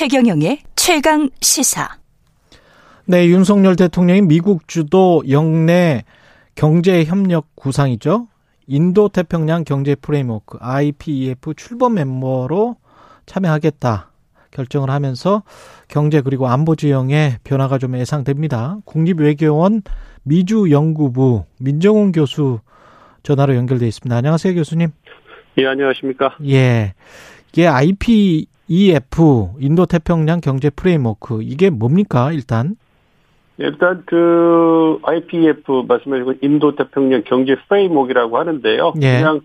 최경영의 최강 시사. 네, 윤석열 대통령이 미국 주도 영내 경제 협력 구상이죠. 인도 태평양 경제 프레임워크 IPEF 출범 멤버로 참여하겠다 결정을 하면서 경제 그리고 안보 지형의 변화가 좀 예상됩니다. 국립외교원 미주 연구부 민정훈 교수 전화로 연결돼 있습니다. 안녕하세요, 교수님. 예, 안녕하십니까? 예. 이게 IPEF 인도 태평양 경제 framework 이게 뭡니까, 일단? 일단 그 IPEF 말씀하신 인도 태평양 경제 framework라고 하는데요. 예. 그냥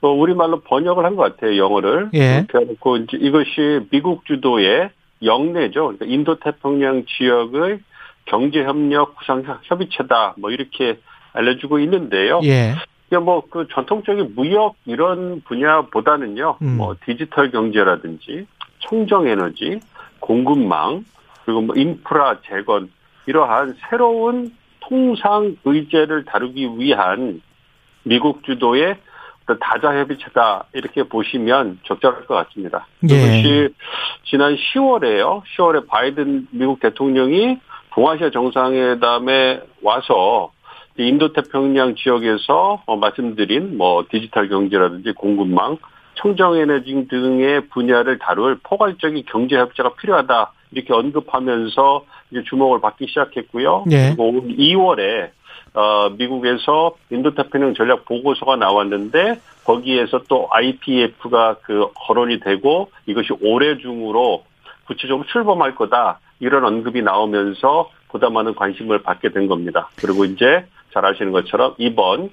어, 우리말로 번역을 한 것 같아요, 영어를. 예. 해놓고 이제 이것이 미국 주도의 역내죠. 그러니까 인도 태평양 지역의 경제 협력 구상 협의체다. 뭐 이렇게 알려주고 있는데요. 예. 이게 뭐그 전통적인 무역 이런 분야보다는요. 음. 뭐 디지털 경제라든지 청정 에너지, 공급망, 그리고 뭐 인프라 재건 이러한 새로운 통상 의제를 다루기 위한 미국 주도의 어떤 다자 협의체다 이렇게 보시면 적절할 것 같습니다. 예. 그것이 지난 10월에요. 10월에 바이든 미국 대통령이 동아시아 정상회담에 와서 인도 태평양 지역에서 어, 말씀드린 뭐 디지털 경제라든지 공급망, 청정 에너지 등의 분야를 다룰 포괄적인 경제 협조가 필요하다 이렇게 언급하면서 이제 주목을 받기 시작했고요. 예. 그리고 2월에 어, 미국에서 인도 태평양 전략 보고서가 나왔는데 거기에서 또 IPF가 그 거론이 되고 이것이 올해 중으로 구체적으로 출범할 거다 이런 언급이 나오면서 보다 많은 관심을 받게 된 겁니다. 그리고 이제 잘 아시는 것처럼 이번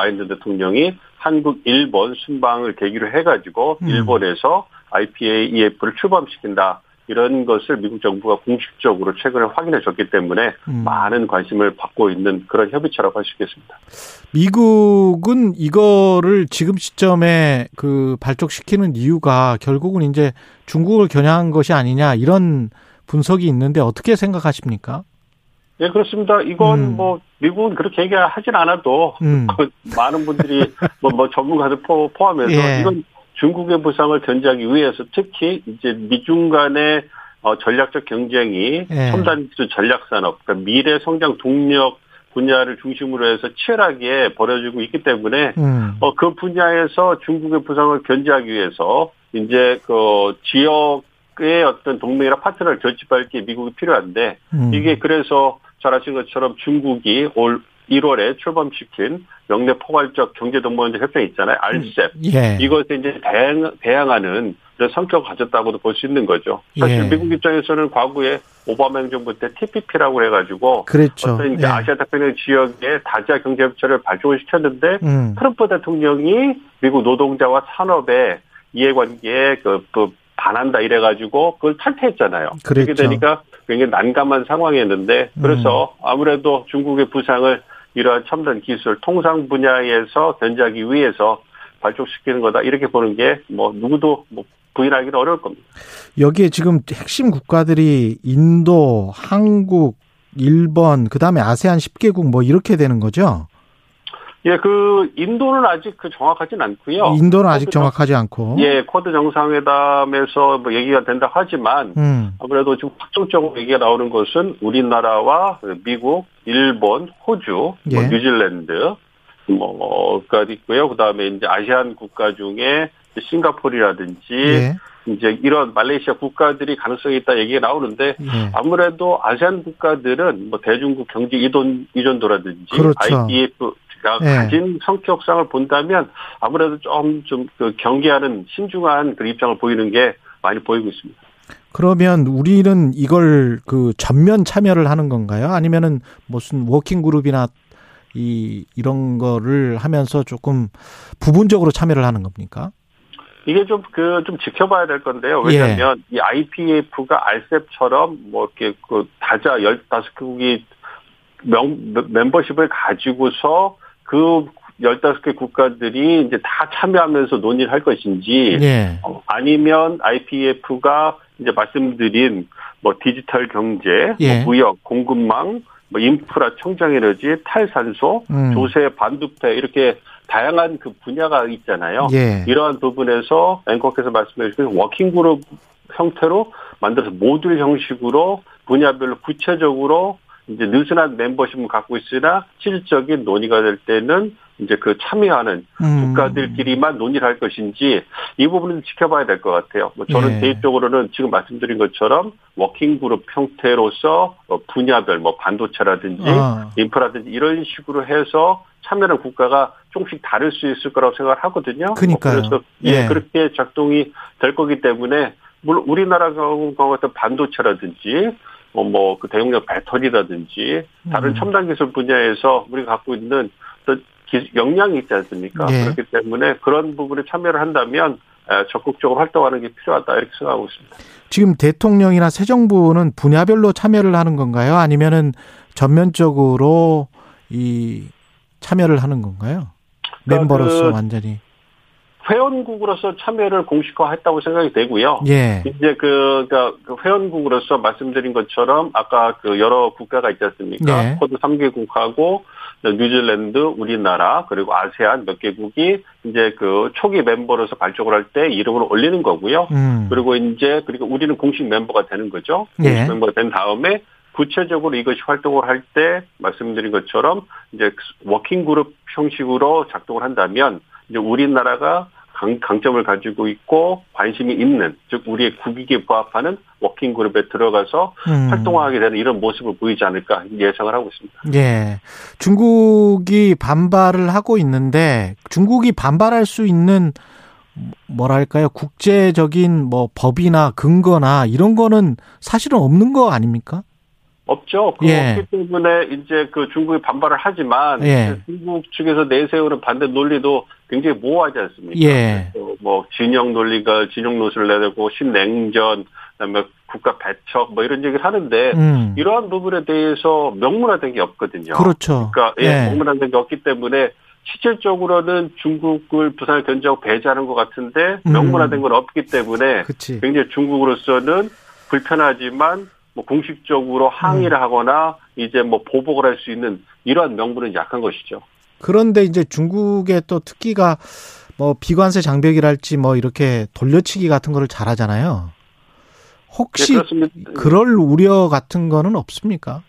바이든 대통령이 한국, 일본 순방을 계기로 해가지고 음. 일본에서 IPAEF를 출범시킨다. 이런 것을 미국 정부가 공식적으로 최근에 확인해 줬기 때문에 음. 많은 관심을 받고 있는 그런 협의체라고 할 수 있겠습니다. 미국은 이거를 지금 시점에 그 발족시키는 이유가 결국은 이제 중국을 겨냥한 것이 아니냐 이런 분석이 있는데 어떻게 생각하십니까? 예, 그렇습니다. 이건 음. 뭐 미국은 그렇게 얘기하진 않아도 음. 많은 분들이 뭐, 뭐 전문가들 포, 포함해서 예. 이건 중국의 부상을 견제하기 위해서 특히 이제 미중 간의 어, 전략적 경쟁이 예. 첨단 기술 전략 산업, 그러니까 미래 성장 동력 분야를 중심으로 해서 치열하게 벌어지고 있기 때문에 음. 어, 그 분야에서 중국의 부상을 견제하기 위해서 이제 그 지역 의 어떤 동맹이나 파트너를 결집할 게 미국이 필요한데 음. 이게 그래서 잘 아시는 것처럼 중국이 올 1월에 출범시킨 영내 포괄적 경제동반자 협정 있잖아요. 알셉. 예. 이것에 이제 대항, 대항하는 그런 성격을 가졌다고도 볼 수 있는 거죠. 사실 예. 미국 입장에서는 과거에 오바마 행정부 때 TPP라고 해가지고 그랬죠. 어떤 이제 예. 아시아 태평양 지역의 다자 경제 협조를 발족을 시켰는데 음. 트럼프 대통령이 미국 노동자와 산업의 이해관계에 그, 그 반한다 이래가지고 그걸 탈퇴했잖아요. 그렇게. 되니까 굉장히 난감한 상황이었는데 그래서 음. 아무래도 중국의 부상을 이러한 첨단 기술 통상 분야에서 견제하기 위해서 발족시키는 거다 이렇게 보는 게 뭐 누구도 뭐 부인하기는 어려울 겁니다. 여기에 지금 핵심 국가들이 인도, 한국, 일본, 그 다음에 아세안 10개국 뭐 이렇게 되는 거죠? 예, 그 인도는 아직 그 정확하진 않고요. 인도는 아직 정확하지 않고. 정- 예, 쿼드 정상회담에서 뭐 얘기가 된다 하지만 음. 아무래도 지금 확정적으로 얘기가 나오는 것은 우리나라와 미국, 일본, 호주, 뭐 예. 뉴질랜드 뭐가 있고요. 그다음에 이제 아시안 국가 중에 싱가포르라든지 예. 이제 이런 말레이시아 국가들이 가능성이 있다 얘기가 나오는데 예. 아무래도 아시안 국가들은 뭐 대중국 경제 이돈 이전도라든지 그렇죠. IPF가 예. 가진 성격상을 본다면 아무래도 좀 좀 그 경계하는 신중한 그 입장을 보이는 게 많이 보이고 있습니다. 그러면 우리는 이걸 그 전면 참여를 하는 건가요? 아니면은 무슨 워킹 그룹이나 이 이런 거를 하면서 조금 부분적으로 참여를 하는 겁니까? 이게 좀 그좀 지켜봐야 될 건데요. 왜냐하면 이 IPF가 알셉처럼 뭐 이렇게 그 다자 15개국이 명, 멤버십을 가지고서 그 15개 국가들이 이제 다 참여하면서 논의를 할 것인지 예. 어, 아니면 IPEF가 이제 말씀드린 뭐 디지털 경제, 예. 뭐 무역, 공급망, 뭐 인프라, 청정 에너지, 탈탄소, 음. 조세, 반도체 이렇게 다양한 그 분야가 있잖아요. 예. 이러한 부분에서 앵커께서 말씀해 주신 working group 형태로 만들어서 모듈 형식으로 분야별로 구체적으로 이제 느슨한 멤버십을 갖고 있으나 실질적인 논의가 될 때는 이제 그 참여하는 음. 국가들끼리만 논의를 할 것인지 이 부분은 지켜봐야 될 것 같아요. 뭐 저는 예. 개인적으로는 지금 말씀드린 것처럼 working group 형태로서 어, 분야별 뭐 반도체라든지 아. 인프라든지 이런 식으로 해서 참여하는 국가가 조금씩 다를 수 있을 거라고 생각을 하거든요. 그러니까요. 뭐 그래서 예, 예. 그렇게 작동이 될 거기 때문에 물론 우리나라 경우 같은 반도체라든지 뭐 그 대용량 배터리라든지 다른 음. 첨단 기술 분야에서 우리가 갖고 있는 어떤 기- 역량이 있지 않습니까? 예. 그렇기 때문에 그런 부분에 참여를 한다면 에, 적극적으로 활동하는 게 필요하다 이렇게 생각하고 있습니다. 지금 대통령이나 새 정부는 분야별로 참여를 하는 건가요? 아니면은 전면적으로 이 참여를 하는 건가요? 그러니까 멤버로서 그- 완전히. 회원국으로서 참여를 공식화했다고 생각이 되고요. 예. 이제 그, 그러니까 그 회원국으로서 말씀드린 것처럼 아까 그 여러 국가가 있지 않습니까? 네. 쿼드 3개국하고 뉴질랜드, 우리나라 그리고 아세안 몇 개국이 이제 그 초기 멤버로서 발족을 할 때 이름을 올리는 거고요. 음. 그리고 이제 그리고 우리는 공식 멤버가 되는 거죠. 공식 예. 멤버가 된 다음에 구체적으로 이것이 활동을 할 때 말씀드린 것처럼 이제 working group 형식으로 작동을 한다면 이제 우리나라가 강, 강점을 가지고 있고 관심이 있는 즉 우리의 국익에 부합하는 working group에 들어가서 음. 활동하게 되는 이런 모습을 보이지 않을까 예상을 하고 있습니다. 예. 중국이 반발을 하고 있는데 중국이 반발할 수 있는 뭐랄까요? 국제적인 뭐 법이나 근거나 이런 거는 사실은 없는 거 아닙니까? 없죠. 예. 그렇기 때문에 이제 그 중국이 반발을 하지만 예. 중국 측에서 내세우는 반대 논리도 굉장히 모호하지 않습니까? 예. 뭐 진영 논리가 진영 노선을 내고 신냉전, 그다음에 국가 배척 뭐 이런 얘기를 하는데 음. 이러한 부분에 대해서 명문화된 게 없거든요. 그렇죠. 그러니까 예, 예. 명문화된 게 없기 때문에 실질적으로 중국을 부산을 견제하고 배제하는 것 같은데 음. 명문화된 건 없기 때문에 그치. 굉장히 중국으로서는 불편하지만 뭐 공식적으로 항의를 음. 하거나 이제 뭐 보복을 할 수 있는 이러한 명분은 약한 것이죠. 그런데 이제 중국의 또 특기가 뭐 비관세 장벽이랄지 뭐 이렇게 돌려치기 같은 거를 잘하잖아요. 혹시 네. 그럴 우려 같은 거는 없습니까?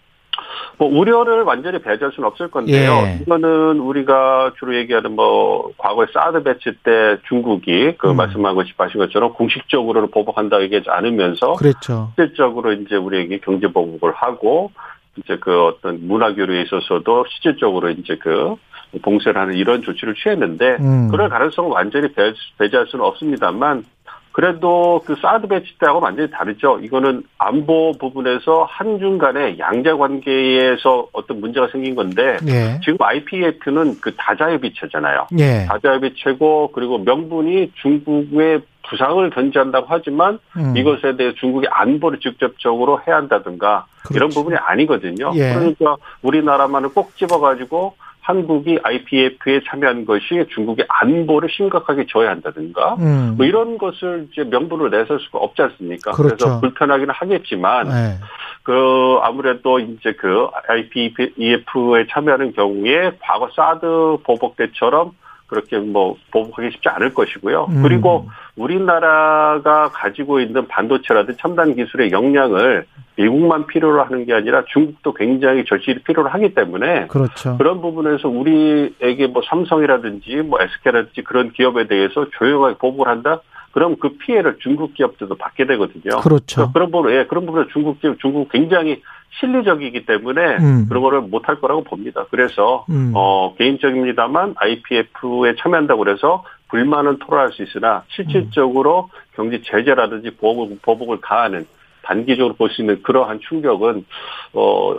뭐 우려를 완전히 배제할 수는 없을 건데요. 예. 이거는 우리가 주로 얘기하는 뭐 과거에 사드 배치 때 중국이 그 음. 말씀한 것이 하신 것처럼 공식적으로는 보복한다 얘기하지 않으면서 그랬죠. 실질적으로 이제 우리에게 경제 보복을 하고 이제 그 어떤 문화 교류에 있어서도 실질적으로 이제 그 봉쇄를 하는 이런 조치를 취했는데 음. 그럴 가능성은 완전히 배, 배제할 수는 없습니다만 그래도 그 사드 배치 때하고 완전히 다르죠. 이거는 안보 부분에서 한중 간의 양자 관계에서 어떤 문제가 생긴 건데 예. 지금 IPF는 그 다자의 비체잖아요. 예. 다자의 비체고 그리고 명분이 중국의 부상을 견제한다고 하지만 음. 이것에 대해 중국의 안보를 직접적으로 해야 한다든가 이런 그렇지. 부분이 아니거든요. 예. 그러니까 우리나라만을 꼭 집어가지고 한국이 IPF에 참여한 것이 중국의 안보를 심각하게 저해한다든가 음. 뭐 이런 것을 이제 명분으로 내설 수가 없지 않습니까? 그렇죠. 래서 불편하기는 하겠지만 예. 그 아무래도 이제 그 IPEF에 참여하는 경우에 과거 사드 보복 때처럼 그렇게 뭐 보복하기 쉽지 않을 것이고요. 음. 그리고 우리나라가 가지고 있는 반도체라든 첨단 기술의 역량을 미국만 필요로 하는 게 아니라 중국도 굉장히 절실히 필요로 하기 때문에 그렇죠. 그런 부분에서 우리에게 뭐 삼성이라든지 뭐 SK라든지 그런 기업에 대해서 조용하게 보복을 한다? 그럼 그 피해를 중국 기업들도 받게 되거든요. 그렇죠. 그런 부분, 예, 그런 부분에 중국 기업, 중국 굉장히 실리적이기 때문에 음. 그런 거를 못할 거라고 봅니다. 그래서 음. 어 개인적입니다만 IPF에 참여한다고 그래서 불만은 토로할 수 있으나 실질적으로 경제 제재라든지 보복을, 보복을 가하는 단기적으로 볼 수 있는 그러한 충격은 어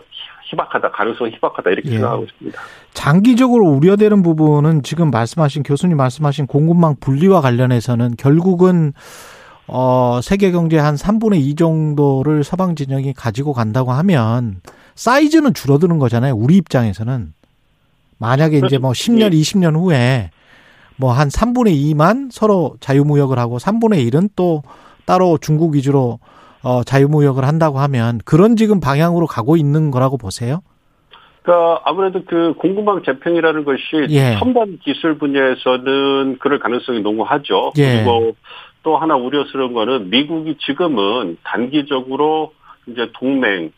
희박하다 가능성이 희박하다 이렇게 예. 생각하고 있습니다. 장기적으로 우려되는 부분은 지금 말씀하신 교수님 말씀하신 공급망 분리와 관련해서는 결국은 어 세계 경제 한 3분의 2 정도를 서방 진영이 가지고 간다고 하면 사이즈는 줄어드는 거잖아요. 우리 입장에서는 만약에 이제 뭐 10년, 20년 후에 뭐 한 3분의 2만 서로 자유무역을 하고 3분의 1은 또 따로 중국 위주로 어 자유무역을 한다고 하면 그런 지금 방향으로 가고 있는 거라고 보세요? 그러니까 아무래도 그 공급망 재평이라는 것이 예. 첨단 기술 분야에서는 그럴 가능성이 농후하죠. 예. 그리고 또 하나 우려스러운 거는 미국이 지금은 단기적으로 이제 동맹을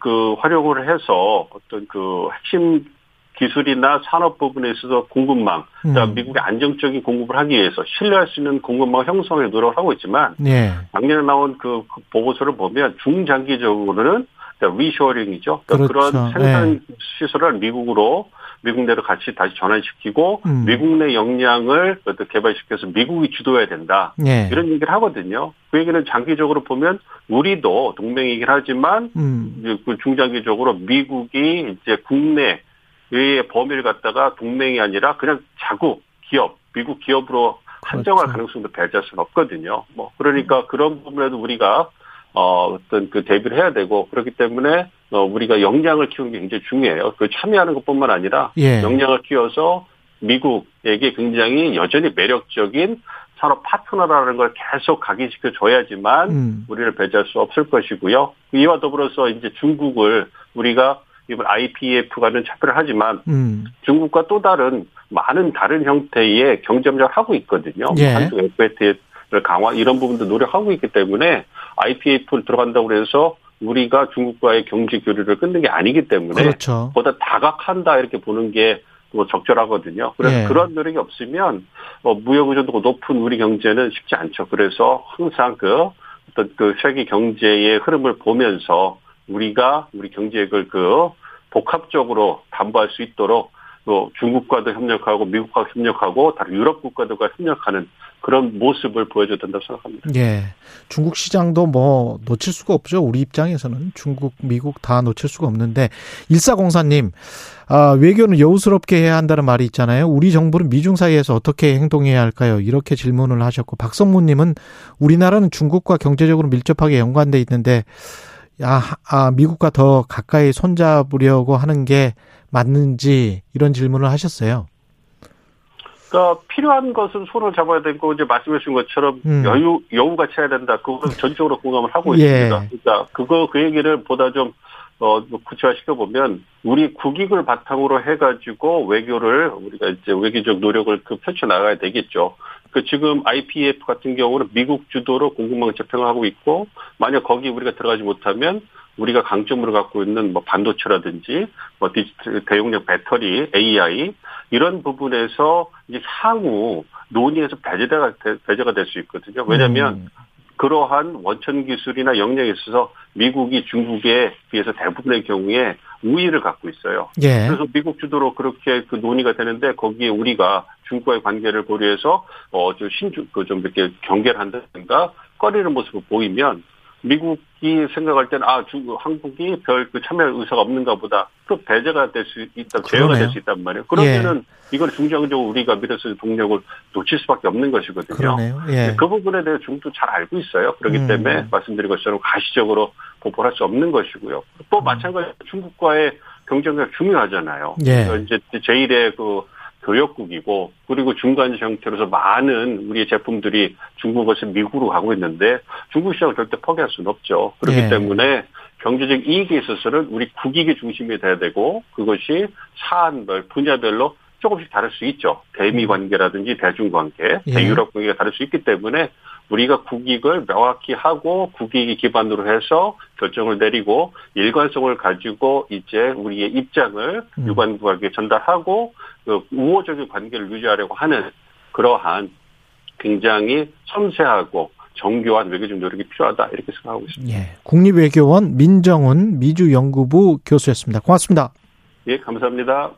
그 활용을 해서 어떤 그 핵심 기술이나 산업 부분에 있어서 공급망, 그러니까 음. 미국의 안정적인 공급을 하기 위해서 신뢰할 수 있는 공급망 형성에 노력을 하고 있지만 예. 작년에 나온 그 보고서를 보면 중장기적으로는 그러니까 리쇼링이죠. 그러니까 그렇죠. 그런 생산 시설을 미국으로 미국 내로 같이 다시 전환시키고 음. 미국 내 역량을 개발시켜서 미국이 주도해야 된다. 예. 이런 얘기를 하거든요. 그 얘기는 장기적으로 보면 우리도 동맹이긴 하지만 음. 그 중장기적으로 미국이 이제 국내 의 범위를 갖다가 동맹이 아니라 그냥 자국 기업 미국 기업으로 한정할 그렇죠. 가능성도 배제할 수는 없거든요. 뭐 그러니까 그런 부분에도 우리가 어 어떤 그 대비를 해야 되고 그렇기 때문에 어 우리가 역량을 키우는 게 굉장히 중요해요. 그 참여하는 것뿐만 아니라 예. 역량을 키워서 미국에게 굉장히 여전히 매력적인 산업 파트너라는 걸 계속 각인시켜 줘야지만 음. 우리를 배제할 수 없을 것이고요. 이와 더불어서 이제 중국을 우리가 이번 IPF가는 차별을 하지만 음. 중국과 또 다른 많은 다른 형태의 경쟁을 하고 있거든요. 예. 한중 FTA를 강화 이런 부분도 노력하고 있기 때문에 IPF를 들어간다고 해서 우리가 중국과의 경제 교류를 끊는 게 아니기 때문에 그렇죠. 보다 다각한다 이렇게 보는 게뭐 적절하거든요. 그래서 예. 그런 노력이 없으면 어, 무역 의존도가 높은 우리 경제는 쉽지 않죠. 그래서 항상 그 어떤 그 세계 경제의 흐름을 보면서 우리가 우리 경제를 그 복합적으로 담보할 수 있도록 또 중국과도 협력하고 미국과 협력하고 다른 유럽 국가들과 협력하는 그런 모습을 보여줘야 된다고 생각합니다. 예. 중국 시장도 뭐 놓칠 수가 없죠. 우리 입장에서는 중국, 미국 다 놓칠 수가 없는데 일사공사님 아, 외교는 여우스럽게 해야 한다는 말이 있잖아요. 우리 정부는 미중 사이에서 어떻게 행동해야 할까요? 이렇게 질문을 하셨고 박성무님은 우리나라는 중국과 경제적으로 밀접하게 연관돼 있는데 아, 아 미국과 더 가까이 손잡으려고 하는 게 맞는지 이런 질문을 하셨어요. 그러니까 필요한 것은 손을 잡아야 되고 이제 말씀해 주신 것처럼 음. 여유 여우가 쳐야 된다. 그거는 전적으로 공감을 하고 예. 있습니다. 그러니까 그거 그 얘기를 보다 좀 어, 구체화시켜 보면 우리 국익을 바탕으로 해가지고 외교를 우리가 이제 외교적 노력을 그 펼쳐 나가야 되겠죠. 그 지금 IPF 같은 경우는 미국 주도로 공급망 재평을 하고 있고 만약 거기 우리가 들어가지 못하면 우리가 강점으로 갖고 있는 뭐 반도체라든지 뭐 디지털 대용량 배터리, AI 이런 부분에서 이제 향후 논의에서 배제가 배제가 될 수 있거든요. 왜냐하면 음. 그러한 원천 기술이나 역량에 있어서 미국이 중국에 비해서 대부분의 경우에 우위를 갖고 있어요. 예. 그래서 미국 주도로 그렇게 그 논의가 되는데 거기에 우리가 중국과의 관계를 고려해서 어좀 신주 그좀 이렇게 경계를 한다든가 꺼리는 모습을 보이면 미국이 생각할 때는 아 중국 한국이 별 그 참여 의사가 없는가 보다 또 배제가 될 수 있다 제어가. 될 수 있단 말이에요. 그러면은 이건 중장기적으로 우리가 미래에서 동력을 놓칠 수밖에 없는 것이거든요. 예. 그 부분에 대해 중국도 잘 알고 있어요. 그렇기 음. 때문에 말씀드린 것처럼 가시적으로 보복할 수 없는 것이고요. 또 음. 마찬가지로 중국과의 경쟁력 중요하잖아요. 예. 어, 이제 제1의 그 교역국이고 그리고 중간 형태로서 많은 우리의 제품들이 중국에서 미국으로 가고 있는데 중국 시장을 절대 포기할 수는 없죠. 그렇기 예. 때문에 경제적 이익에 있어서는 우리 국익이 중심이 돼야 되고 그것이 사안별 분야별로 조금씩 다를 수 있죠. 대미 관계라든지 대중 관계, 음. 예. 대유럽 관계가 다를 수 있기 때문에 우리가 국익을 명확히 하고 국익이 기반으로 해서 결정을 내리고 일관성을 가지고 이제 우리의 입장을 음. 유관국에게 전달하고 그 우호적인 관계를 유지하려고 하는 그러한 굉장히 섬세하고 정교한 외교적 노력이 필요하다 이렇게 생각하고 있습니다. 예. 국립외교원 민정훈 미주연구부 교수였습니다. 고맙습니다. 예, 감사합니다.